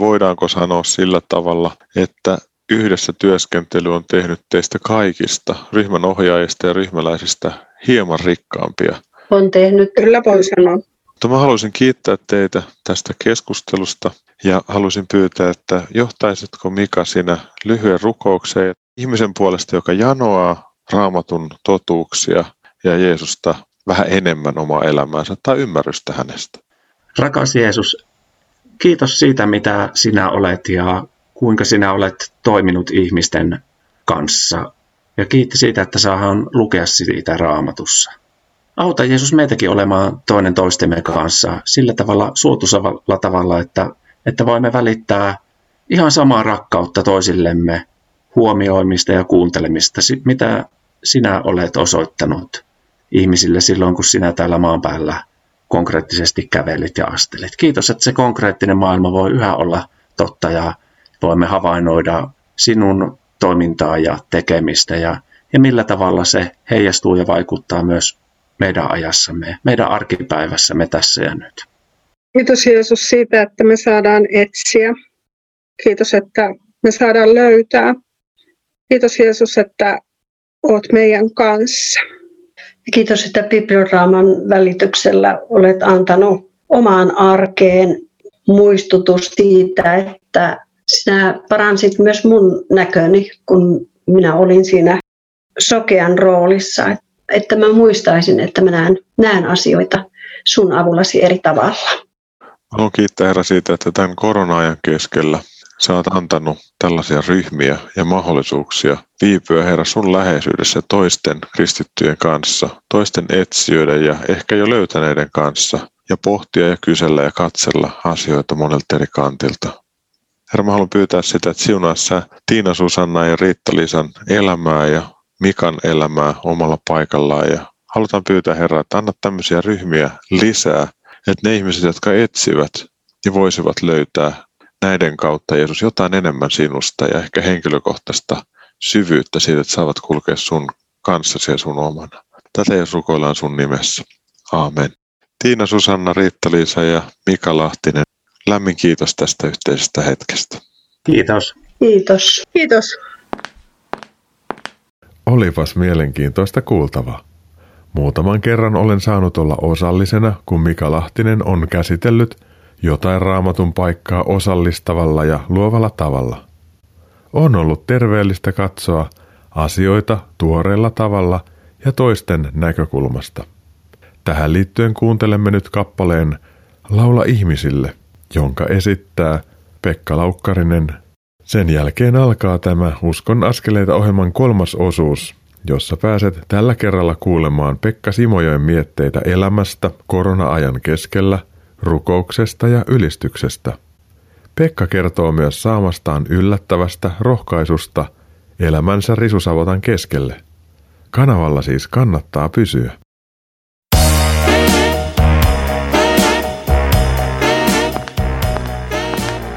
Voidaanko sanoa sillä tavalla, että yhdessä työskentely on tehnyt teistä kaikista, ryhmän ohjaajista ja ryhmäläisistä, hieman rikkaampia on tehnyt. Kyllä voi sanoa. Mutta mä haluaisin kiittää teitä tästä keskustelusta ja haluaisin pyytää, että johtaisitko Mika sinä lyhyen rukoukseen ihmisen puolesta, joka janoaa raamatun totuuksia ja Jeesusta vähän enemmän omaa elämäänsä tai ymmärrystä hänestä. Rakas Jeesus, kiitos siitä, mitä sinä olet ja kuinka sinä olet toiminut ihmisten kanssa. Ja kiitti siitä, että saadaan lukea siitä raamatussa. Auta Jeesus meitäkin olemaan toinen toistemme kanssa sillä tavalla suotuisalla tavalla, että, että voimme välittää ihan samaa rakkautta toisillemme, huomioimista ja kuuntelemista, mitä sinä olet osoittanut ihmisille silloin, kun sinä täällä maan päällä konkreettisesti kävelit ja astelit. Kiitos, että se konkreettinen maailma voi yhä olla totta ja voimme havainnoida sinun toimintaa ja tekemistä ja, ja millä tavalla se heijastuu ja vaikuttaa myös meidän ajassamme, meidän arkipäivässämme tässä ja nyt. Kiitos Jeesus siitä, että me saadaan etsiä. Kiitos, että me saadaan löytää. Kiitos Jeesus, että olet meidän kanssa. Kiitos, että biblioraaman välityksellä olet antanut omaan arkeen muistutus siitä, että sinä paransit myös mun näköni, kun minä olin siinä sokean roolissa että mä muistaisin, että mä näen, näen asioita sun avullasi eri tavalla. Haluan kiittää Herra siitä, että tämän korona-ajan keskellä sä oot antanut tällaisia ryhmiä ja mahdollisuuksia viipyä Herra sun läheisyydessä toisten kristittyjen kanssa, toisten etsijöiden ja ehkä jo löytäneiden kanssa ja pohtia ja kysellä ja katsella asioita monelta eri kantilta. Herra, mä haluan pyytää sitä, että siunaa sä Tiina Susanna ja Riitta-Liisan elämää ja Mikan elämää omalla paikallaan ja halutaan pyytää Herraa, että anna tämmöisiä ryhmiä lisää, että ne ihmiset, jotka etsivät, niin voisivat löytää näiden kautta Jeesus jotain enemmän sinusta ja ehkä henkilökohtaista syvyyttä siitä, että saavat kulkea sun kanssasi ja sun omana. Tätä jos rukoillaan sun nimessä. Aamen. Tiina, Susanna, Riitta-Liisa ja Mika Lahtinen, lämmin kiitos tästä yhteisestä hetkestä. Kiitos. Kiitos. Kiitos. Olipas mielenkiintoista kuultavaa. Muutaman kerran olen saanut olla osallisena, kun Mika Lahtinen on käsitellyt jotain raamatun paikkaa osallistavalla ja luovalla tavalla. On ollut terveellistä katsoa asioita tuoreella tavalla ja toisten näkökulmasta. Tähän liittyen kuuntelemme nyt kappaleen Laula ihmisille, jonka esittää Pekka Laukkarinen. Sen jälkeen alkaa tämä Uskon askeleita ohjelman kolmas osuus, jossa pääset tällä kerralla kuulemaan Pekka Simojoen mietteitä elämästä korona-ajan keskellä, rukouksesta ja ylistyksestä. Pekka kertoo myös saamastaan yllättävästä rohkaisusta elämänsä risusavotan keskelle. Kanavalla siis kannattaa pysyä.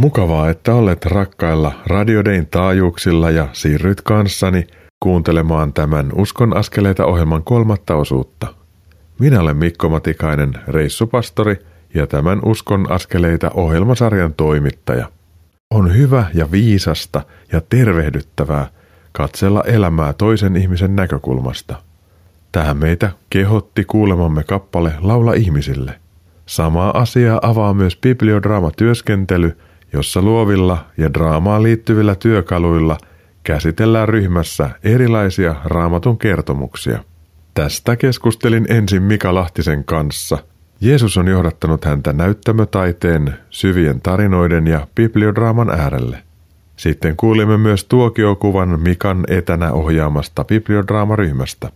Mukavaa, että olet rakkailla Radiodein taajuuksilla ja siirryt kanssani kuuntelemaan tämän Uskon askeleita ohjelman kolmatta osuutta. Minä olen Mikko Matikainen, reissupastori ja tämän Uskon askeleita ohjelmasarjan toimittaja. On hyvä ja viisasta ja tervehdyttävää katsella elämää toisen ihmisen näkökulmasta. Tähän meitä kehotti kuulemamme kappale Laula ihmisille. Samaa asiaa avaa myös bibliodraamatyöskentely, jossa luovilla ja draamaan liittyvillä työkaluilla käsitellään ryhmässä erilaisia raamatun kertomuksia. Tästä keskustelin ensin Mika Lahtisen kanssa. Jeesus on johdattanut häntä näyttämötaiteen, syvien tarinoiden ja bibliodraaman äärelle. Sitten kuulimme myös tuokiokuvan Mikan etänä ohjaamasta bibliodraamaryhmästä.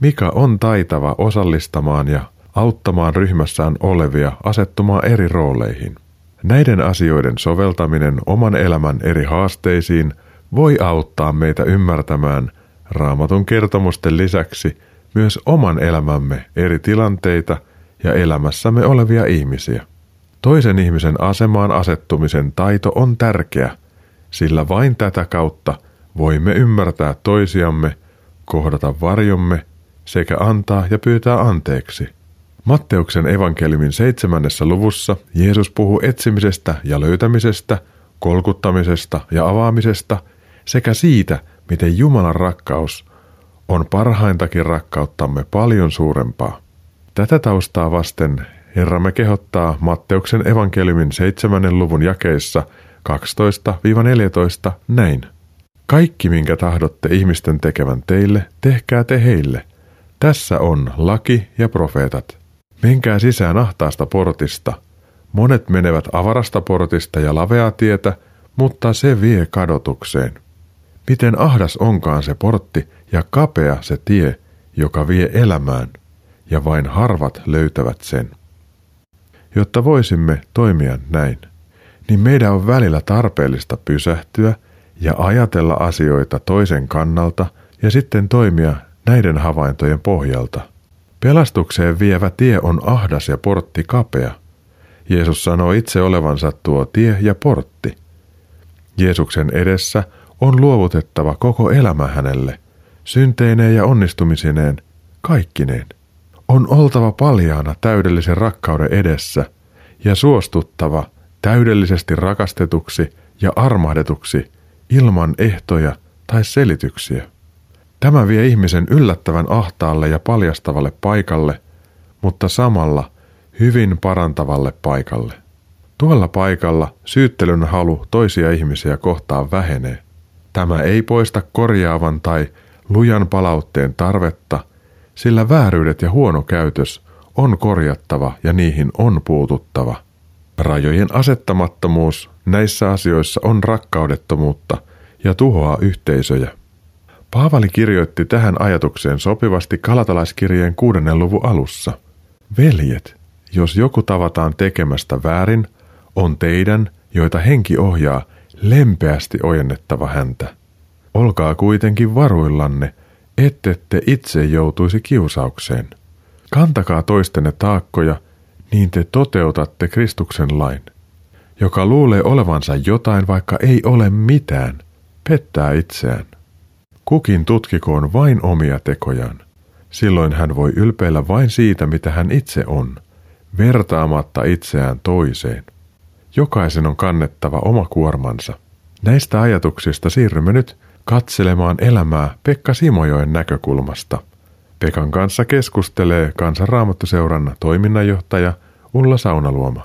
Mika on taitava osallistamaan ja auttamaan ryhmässään olevia asettumaan eri rooleihin. Näiden asioiden soveltaminen oman elämän eri haasteisiin voi auttaa meitä ymmärtämään raamatun kertomusten lisäksi myös oman elämämme eri tilanteita ja elämässämme olevia ihmisiä. Toisen ihmisen asemaan asettumisen taito on tärkeä, sillä vain tätä kautta voimme ymmärtää toisiamme, kohdata varjomme sekä antaa ja pyytää anteeksi – Matteuksen evankeliumin seitsemännessä luvussa Jeesus puhuu etsimisestä ja löytämisestä, kolkuttamisesta ja avaamisesta sekä siitä, miten Jumalan rakkaus on parhaintakin rakkauttamme paljon suurempaa. Tätä taustaa vasten Herramme kehottaa Matteuksen evankeliumin seitsemännen luvun jakeissa 12-14 näin. Kaikki, minkä tahdotte ihmisten tekevän teille, tehkää te heille. Tässä on laki ja profeetat. Menkää sisään ahtaasta portista. Monet menevät avarasta portista ja laveaa tietä, mutta se vie kadotukseen. Miten ahdas onkaan se portti ja kapea se tie, joka vie elämään, ja vain harvat löytävät sen. Jotta voisimme toimia näin, niin meidän on välillä tarpeellista pysähtyä ja ajatella asioita toisen kannalta ja sitten toimia näiden havaintojen pohjalta – Pelastukseen vievä tie on ahdas ja portti kapea. Jeesus sanoo itse olevansa tuo tie ja portti. Jeesuksen edessä on luovutettava koko elämä hänelle, synteineen ja onnistumisineen, kaikkineen. On oltava paljaana täydellisen rakkauden edessä ja suostuttava täydellisesti rakastetuksi ja armahdetuksi ilman ehtoja tai selityksiä. Tämä vie ihmisen yllättävän ahtaalle ja paljastavalle paikalle, mutta samalla hyvin parantavalle paikalle. Tuolla paikalla syyttelyn halu toisia ihmisiä kohtaan vähenee. Tämä ei poista korjaavan tai lujan palautteen tarvetta, sillä vääryydet ja huono käytös on korjattava ja niihin on puututtava. Rajojen asettamattomuus näissä asioissa on rakkaudettomuutta ja tuhoaa yhteisöjä. Paavali kirjoitti tähän ajatukseen sopivasti kalatalaiskirjeen kuudennen luvun alussa. Veljet, jos joku tavataan tekemästä väärin, on teidän, joita henki ohjaa, lempeästi ojennettava häntä. Olkaa kuitenkin varuillanne, ettette itse joutuisi kiusaukseen. Kantakaa toistenne taakkoja, niin te toteutatte Kristuksen lain. Joka luulee olevansa jotain, vaikka ei ole mitään, pettää itseään. Kukin tutkikoon vain omia tekojaan. Silloin hän voi ylpeillä vain siitä, mitä hän itse on, vertaamatta itseään toiseen. Jokaisen on kannettava oma kuormansa. Näistä ajatuksista siirrymme nyt katselemaan elämää Pekka Simojoen näkökulmasta. Pekan kanssa keskustelee Kansanraamattuseuran toiminnanjohtaja Ulla Saunaluoma.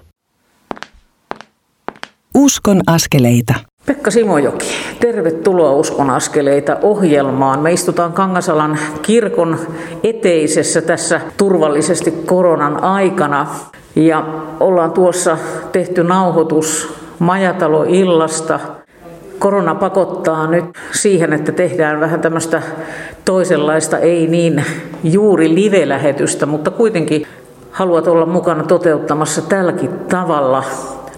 Uskon askeleita. Pekka Simojoki, tervetuloa Uskon askeleita ohjelmaan. Me istutaan Kangasalan kirkon eteisessä tässä turvallisesti koronan aikana. Ja ollaan tuossa tehty nauhoitus Majatalo-illasta. Korona pakottaa nyt siihen, että tehdään vähän tämmöistä toisenlaista, ei niin juuri live-lähetystä, mutta kuitenkin haluat olla mukana toteuttamassa tälläkin tavalla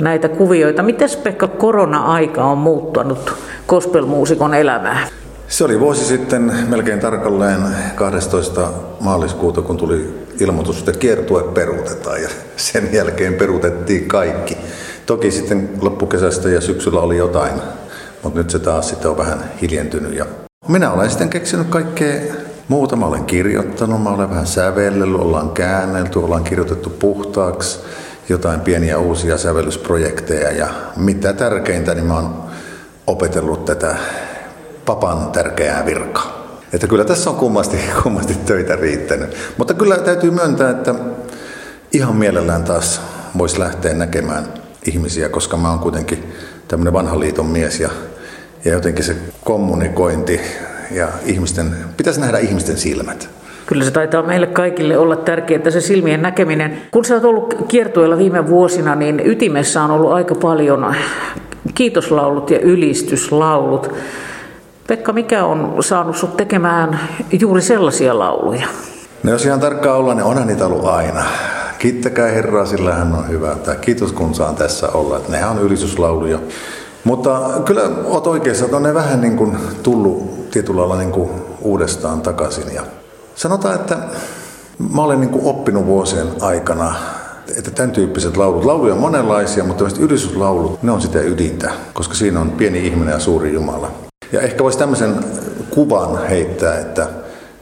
näitä kuvioita. Miten Pekka korona-aika on muuttanut gospelmuusikon elämää? Se oli vuosi sitten melkein tarkalleen 12. maaliskuuta, kun tuli ilmoitus, että kiertue peruutetaan ja sen jälkeen peruutettiin kaikki. Toki sitten loppukesästä ja syksyllä oli jotain, mutta nyt se taas sitten on vähän hiljentynyt. Ja minä olen sitten keksinyt kaikkea muuta. Mä olen kirjoittanut, mä olen vähän sävellellyt, ollaan käännelty, ollaan kirjoitettu puhtaaksi jotain pieniä uusia sävellysprojekteja ja mitä tärkeintä, niin mä oon opetellut tätä papan tärkeää virkaa. Että kyllä tässä on kummasti, (laughs) kummasti töitä riittänyt. Mutta kyllä täytyy myöntää, että ihan mielellään taas voisi lähteä näkemään ihmisiä, koska mä oon kuitenkin tämmöinen vanhan liiton mies ja, ja jotenkin se kommunikointi ja ihmisten, pitäisi nähdä ihmisten silmät. Kyllä se taitaa meille kaikille olla tärkeää, se silmien näkeminen. Kun sä oot ollut kiertueella viime vuosina, niin ytimessä on ollut aika paljon kiitoslaulut ja ylistyslaulut. Pekka, mikä on saanut sut tekemään juuri sellaisia lauluja? No jos ihan tarkkaan olla, niin onhan niitä ollut aina. Kiittäkää Herraa, sillä hän on hyvä. Tai kiitos kun saan tässä olla. Että nehän on ylistyslauluja. Mutta kyllä oot oikeassa, että on ne vähän niin kuin tullut tietyllä lailla niin kuin uudestaan takaisin. Ja sanotaan, että mä olen niin oppinut vuosien aikana, että tämän tyyppiset laulut, lauluja on monenlaisia, mutta ylistyslaulut, ne on sitä ydintä, koska siinä on pieni ihminen ja suuri Jumala. Ja ehkä voisi tämmöisen kuvan heittää, että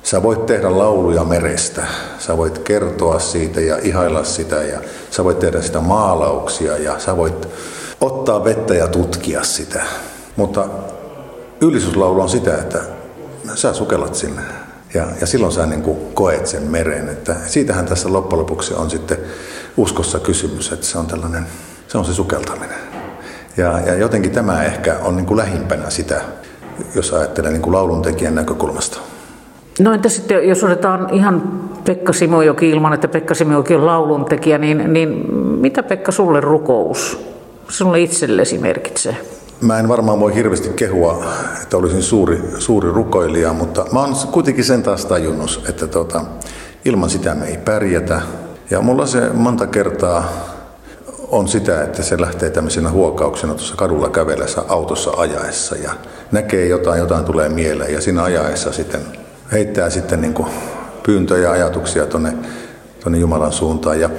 sä voit tehdä lauluja merestä. Sä voit kertoa siitä ja ihailla sitä ja sä voit tehdä sitä maalauksia ja sä voit ottaa vettä ja tutkia sitä. Mutta ylistyslaulu on sitä, että sä sukellat sinne. Ja, ja silloin sä niin kuin koet sen meren. Että siitähän tässä loppujen lopuksi on sitten uskossa kysymys, että se on tällainen, se on se sukeltaminen. Ja, ja jotenkin tämä ehkä on niin kuin lähimpänä sitä, jos ajattelee niin kuin lauluntekijän näkökulmasta. No entä sitten, jos otetaan ihan Pekka Simojoki ilman, että Pekka Simojoki on lauluntekijä, niin, niin mitä Pekka sulle rukous sulle itsellesi merkitsee? Mä en varmaan voi hirveästi kehua, että olisin suuri, suuri rukoilija, mutta mä oon kuitenkin sen taas tajunnut, että tota, ilman sitä me ei pärjätä. Ja mulla se monta kertaa on sitä, että se lähtee tämmöisenä huokauksena tuossa kadulla kävellessä autossa ajaessa ja näkee jotain, jotain tulee mieleen ja siinä ajaessa sitten heittää sitten niin pyyntöjä ja ajatuksia tuonne Jumalan suuntaan. Ja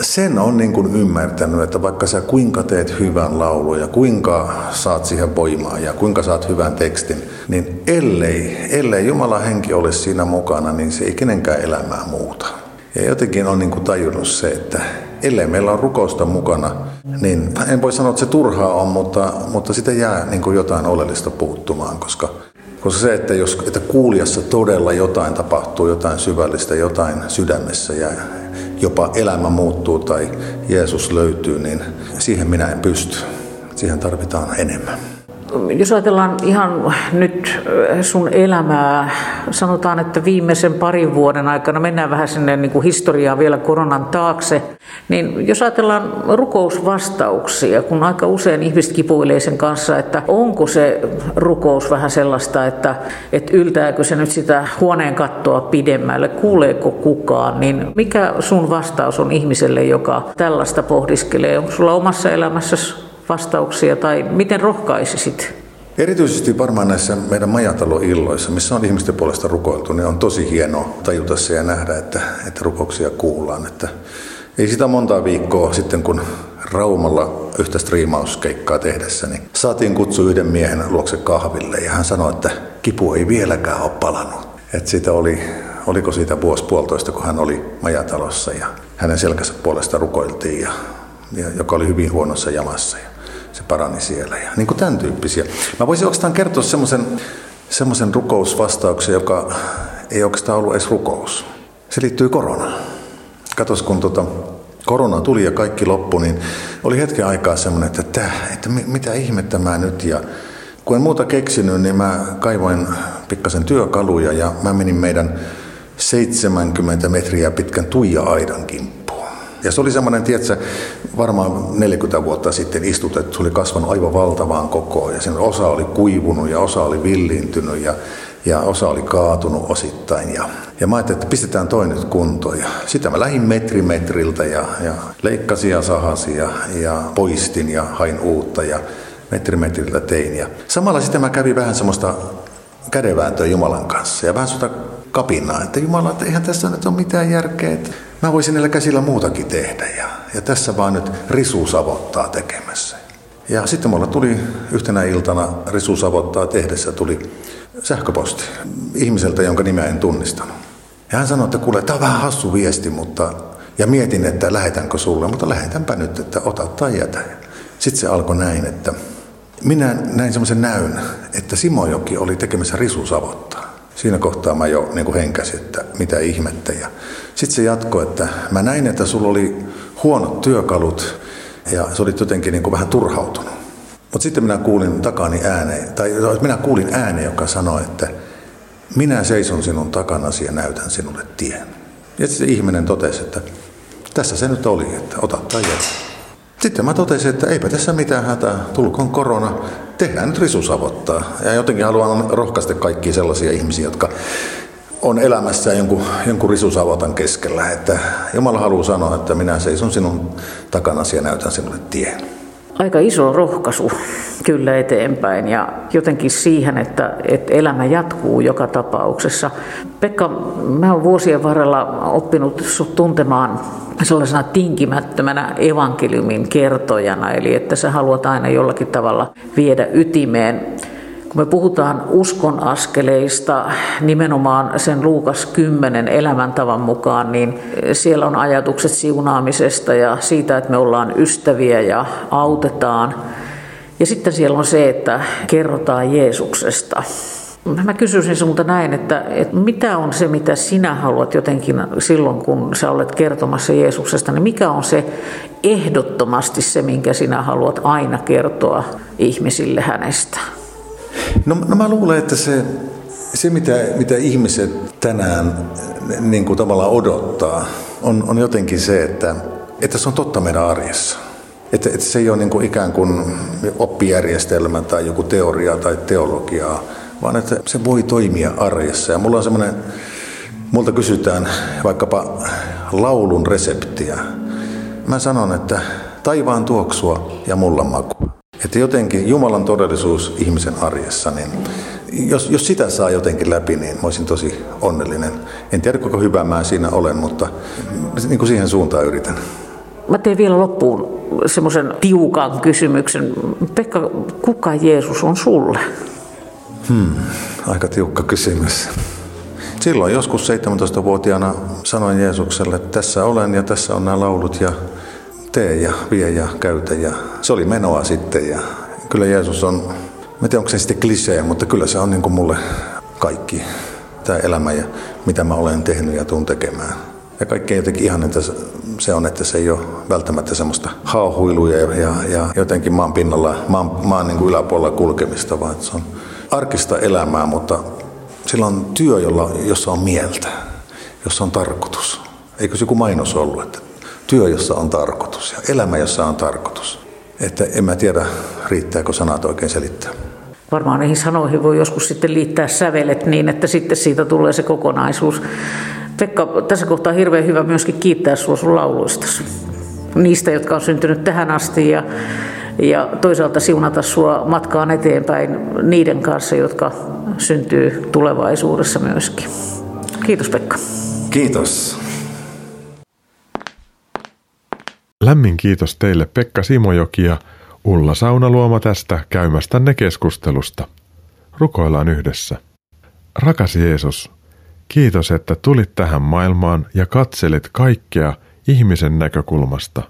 sen on niin kuin ymmärtänyt, että vaikka sä kuinka teet hyvän laulun ja kuinka saat siihen voimaa ja kuinka saat hyvän tekstin, niin ellei, ellei Jumalan henki ole siinä mukana, niin se ei kenenkään elämää muuta. Ja jotenkin on niin kuin tajunnut se, että ellei meillä on rukousta mukana, niin en voi sanoa, että se turhaa on, mutta, mutta sitä jää niin kuin jotain oleellista puuttumaan, koska, koska se, että, jos, että kuulijassa todella jotain tapahtuu, jotain syvällistä, jotain sydämessä ja jopa elämä muuttuu tai Jeesus löytyy, niin siihen minä en pysty. Siihen tarvitaan enemmän. Jos ajatellaan ihan nyt sun elämää, sanotaan, että viimeisen parin vuoden aikana, mennään vähän sinne niin kuin historiaa vielä koronan taakse, niin jos ajatellaan rukousvastauksia, kun aika usein ihmiset kipuilee sen kanssa, että onko se rukous vähän sellaista, että, että yltääkö se nyt sitä huoneen kattoa pidemmälle, kuuleeko kukaan, niin mikä sun vastaus on ihmiselle, joka tällaista pohdiskelee? Onko sulla omassa elämässäsi vastauksia tai miten rohkaisisit? Erityisesti varmaan näissä meidän majataloilloissa, missä on ihmisten puolesta rukoiltu, niin on tosi hienoa tajuta se ja nähdä, että, että rukouksia kuullaan. Että ei sitä montaa viikkoa sitten, kun Raumalla yhtä striimauskeikkaa tehdessä, niin saatiin kutsu yhden miehen luokse kahville ja hän sanoi, että kipu ei vieläkään ole palannut. Että siitä oli, oliko siitä vuosi puolitoista, kun hän oli majatalossa ja hänen selkänsä puolesta rukoiltiin, ja, ja, joka oli hyvin huonossa jamassa. Ja se parani siellä. Ja niin kuin tämän tyyppisiä. Mä voisin oikeastaan kertoa semmoisen semmoisen rukousvastauksen, joka ei oikeastaan ollut edes rukous. Se liittyy koronaan. Katos, kun tota, korona tuli ja kaikki loppui, niin oli hetken aikaa semmoinen, että, täh, että mitä ihmettä mä nyt. Ja kun en muuta keksinyt, niin mä kaivoin pikkasen työkaluja ja mä menin meidän 70 metriä pitkän tuija-aidan kimppuun. Ja se oli semmoinen, tiedätkö, varmaan 40 vuotta sitten istutettu, se oli kasvanut aivan valtavaan kokoon ja sen osa oli kuivunut ja osa oli villiintynyt ja, ja osa oli kaatunut osittain. Ja, ja mä ajattelin, että pistetään toi nyt kuntoon. Ja sitä mä lähdin metri metriltä ja, ja leikkasin ja sahasin ja, ja poistin ja hain uutta ja metri metriltä tein. Ja samalla sitten mä kävin vähän semmoista kädevääntöä Jumalan kanssa ja vähän sitä kapinaa, että Jumala, että eihän tässä nyt ole mitään järkeä, että mä voisin näillä käsillä muutakin tehdä. Ja, ja tässä vaan nyt risu savottaa tekemässä. Ja sitten mulla tuli yhtenä iltana risu savottaa tehdessä tuli sähköposti ihmiseltä, jonka nimeä en tunnistanut. Ja hän sanoi, että kuule, tämä on vähän hassu viesti, mutta ja mietin, että lähetänkö sulle, mutta lähetänpä nyt, että ota tai jätä. Sitten se alkoi näin, että minä näin semmoisen näyn, että Simojoki oli tekemässä risusavottaa. Siinä kohtaa mä jo niin kuin henkäsin, että mitä ihmettä. Ja sitten se jatkoi, että mä näin, että sulla oli huonot työkalut ja se oli jotenkin niin kuin vähän turhautunut. Mutta sitten minä kuulin takani ääneen, tai minä kuulin ääneen, joka sanoi, että minä seison sinun takanasi ja näytän sinulle tien. Ja sitten ihminen totesi, että tässä se nyt oli, että ota tai jätä. Sitten mä totesin, että eipä tässä mitään hätää, tulkoon korona, tehdään nyt risusavottaa. Ja jotenkin haluan rohkaista kaikkia sellaisia ihmisiä, jotka on elämässä jonkun, jonkun risusavotan keskellä. Että Jumala haluaa sanoa, että minä seison sinun takanasi ja näytän sinulle tien aika iso rohkaisu kyllä eteenpäin ja jotenkin siihen, että, että elämä jatkuu joka tapauksessa. Pekka, mä olen vuosien varrella oppinut sut tuntemaan sellaisena tinkimättömänä evankeliumin kertojana, eli että sä haluat aina jollakin tavalla viedä ytimeen kun me puhutaan uskon askeleista nimenomaan sen Luukas 10 elämäntavan mukaan, niin siellä on ajatukset siunaamisesta ja siitä, että me ollaan ystäviä ja autetaan. Ja sitten siellä on se, että kerrotaan Jeesuksesta. Mä kysyisin sinulta näin, että, että mitä on se, mitä sinä haluat jotenkin silloin, kun sä olet kertomassa Jeesuksesta, niin mikä on se ehdottomasti se, minkä sinä haluat aina kertoa ihmisille hänestä? No, no mä luulen, että se, se mitä, mitä ihmiset tänään niin kuin tavallaan odottaa, on, on jotenkin se, että, että se on totta meidän arjessa. Että, että se ei ole niin kuin ikään kuin oppijärjestelmä tai joku teoria tai teologiaa, vaan että se voi toimia arjessa. Ja mulla on semmoinen, multa kysytään vaikkapa laulun reseptiä. Mä sanon, että taivaan tuoksua ja mullan makua. Että jotenkin Jumalan todellisuus ihmisen arjessa, niin jos, jos sitä saa jotenkin läpi, niin mä olisin tosi onnellinen. En tiedä, kuinka hyvä mä siinä olen, mutta niin kuin siihen suuntaan yritän. Mä teen vielä loppuun semmoisen tiukan kysymyksen. Pekka, kuka Jeesus on sulle? Hmm, aika tiukka kysymys. Silloin joskus 17-vuotiaana sanoin Jeesukselle, että tässä olen ja tässä on nämä laulut ja tee ja vie ja käytä. Ja se oli menoa sitten ja kyllä Jeesus on, mä tiedän onko se sitten klisee, mutta kyllä se on niin kuin mulle kaikki tämä elämä ja mitä mä olen tehnyt ja tuun tekemään. Ja kaikkein jotenkin ihan, että se on, että se ei ole välttämättä semmoista hauhuiluja ja, ja, ja jotenkin maan pinnalla, maan, maan niin kuin yläpuolella kulkemista, vaan se on arkista elämää, mutta sillä on työ, jolla, jossa on mieltä, jossa on tarkoitus. Eikö se joku mainos ollut, että työ, jossa on tarkoitus ja elämä, jossa on tarkoitus. Että en mä tiedä, riittääkö sanat oikein selittää. Varmaan niihin sanoihin voi joskus sitten liittää sävelet niin, että sitten siitä tulee se kokonaisuus. Pekka, tässä kohtaa hirveän hyvä myöskin kiittää sinua sun lauluista. Niistä, jotka on syntynyt tähän asti ja, ja toisaalta siunata sinua matkaan eteenpäin niiden kanssa, jotka syntyy tulevaisuudessa myöskin. Kiitos Pekka. Kiitos. Lämmin kiitos teille Pekka Simojoki ja Ulla Saunaluoma tästä käymästänne keskustelusta. Rukoillaan yhdessä. Rakas Jeesus, kiitos, että tulit tähän maailmaan ja katselit kaikkea ihmisen näkökulmasta.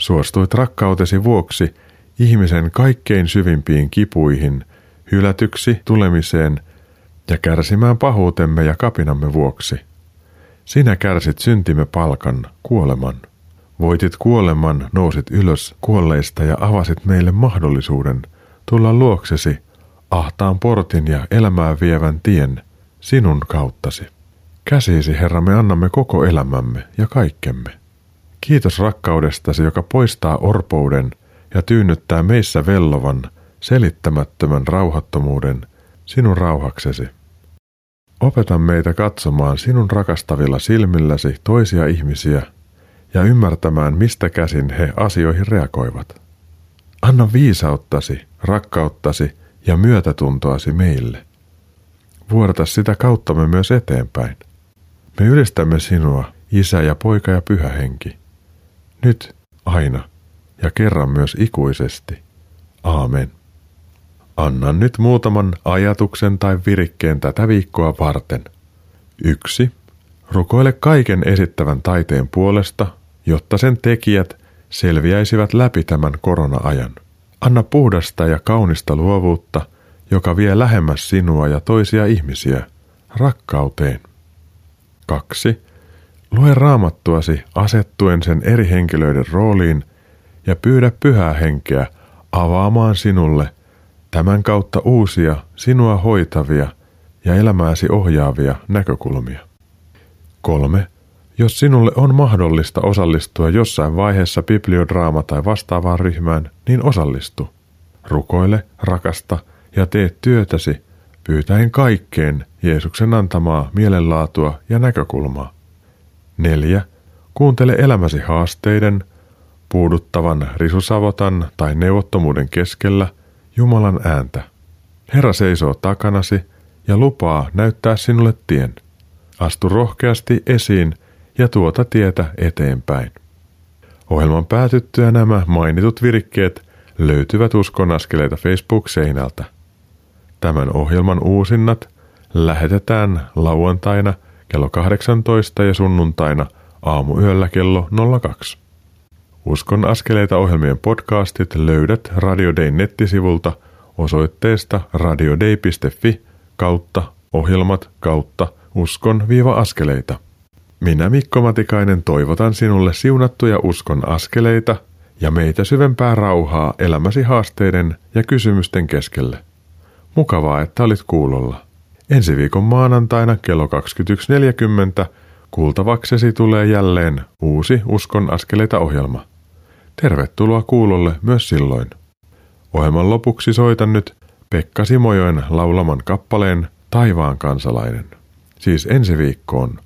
Suostuit rakkautesi vuoksi ihmisen kaikkein syvimpiin kipuihin, hylätyksi tulemiseen ja kärsimään pahuutemme ja kapinamme vuoksi. Sinä kärsit syntimme palkan, kuoleman. Voitit kuoleman, nousit ylös kuolleista ja avasit meille mahdollisuuden tulla luoksesi ahtaan portin ja elämää vievän tien sinun kauttasi. Käsiisi, Herra, me annamme koko elämämme ja kaikkemme. Kiitos rakkaudestasi, joka poistaa orpouden ja tyynnyttää meissä vellovan, selittämättömän rauhattomuuden sinun rauhaksesi. Opeta meitä katsomaan sinun rakastavilla silmilläsi toisia ihmisiä – ja ymmärtämään, mistä käsin he asioihin reagoivat. Anna viisauttasi, rakkauttasi ja myötätuntoasi meille. Vuodata sitä kauttamme myös eteenpäin. Me ylistämme sinua, Isä ja Poika ja Pyhä Henki. Nyt, aina ja kerran myös ikuisesti. Aamen. Annan nyt muutaman ajatuksen tai virikkeen tätä viikkoa varten. Yksi. Rukoile kaiken esittävän taiteen puolesta, jotta sen tekijät selviäisivät läpi tämän korona-ajan. Anna puhdasta ja kaunista luovuutta, joka vie lähemmäs sinua ja toisia ihmisiä, rakkauteen. 2. Lue raamattuasi asettuen sen eri henkilöiden rooliin ja pyydä pyhää henkeä avaamaan sinulle tämän kautta uusia, sinua hoitavia ja elämääsi ohjaavia näkökulmia. 3. Jos sinulle on mahdollista osallistua jossain vaiheessa bibliodraama- tai vastaavaan ryhmään, niin osallistu. Rukoile, rakasta ja tee työtäsi pyytäen kaikkeen Jeesuksen antamaa mielenlaatua ja näkökulmaa. 4. Kuuntele elämäsi haasteiden, puuduttavan risusavotan tai neuvottomuuden keskellä Jumalan ääntä. Herra seisoo takanasi ja lupaa näyttää sinulle tien. Astu rohkeasti esiin – ja tuota tietä eteenpäin. Ohjelman päätyttyä nämä mainitut virikkeet löytyvät Uskon askeleita Facebook-seinältä. Tämän ohjelman uusinnat lähetetään lauantaina kello 18 ja sunnuntaina aamuyöllä kello 02. Uskon askeleita ohjelmien podcastit löydät Radio Day nettisivulta osoitteesta radiodei.fi kautta ohjelmat kautta uskon-askeleita. Minä Mikko Matikainen toivotan sinulle siunattuja uskon askeleita ja meitä syvempää rauhaa elämäsi haasteiden ja kysymysten keskelle. Mukavaa, että olit kuulolla. Ensi viikon maanantaina kello 21.40 kuultavaksesi tulee jälleen uusi Uskon askeleita ohjelma. Tervetuloa kuulolle myös silloin. Ohjelman lopuksi soitan nyt Pekka Simojoen laulaman kappaleen Taivaan kansalainen. Siis ensi viikkoon –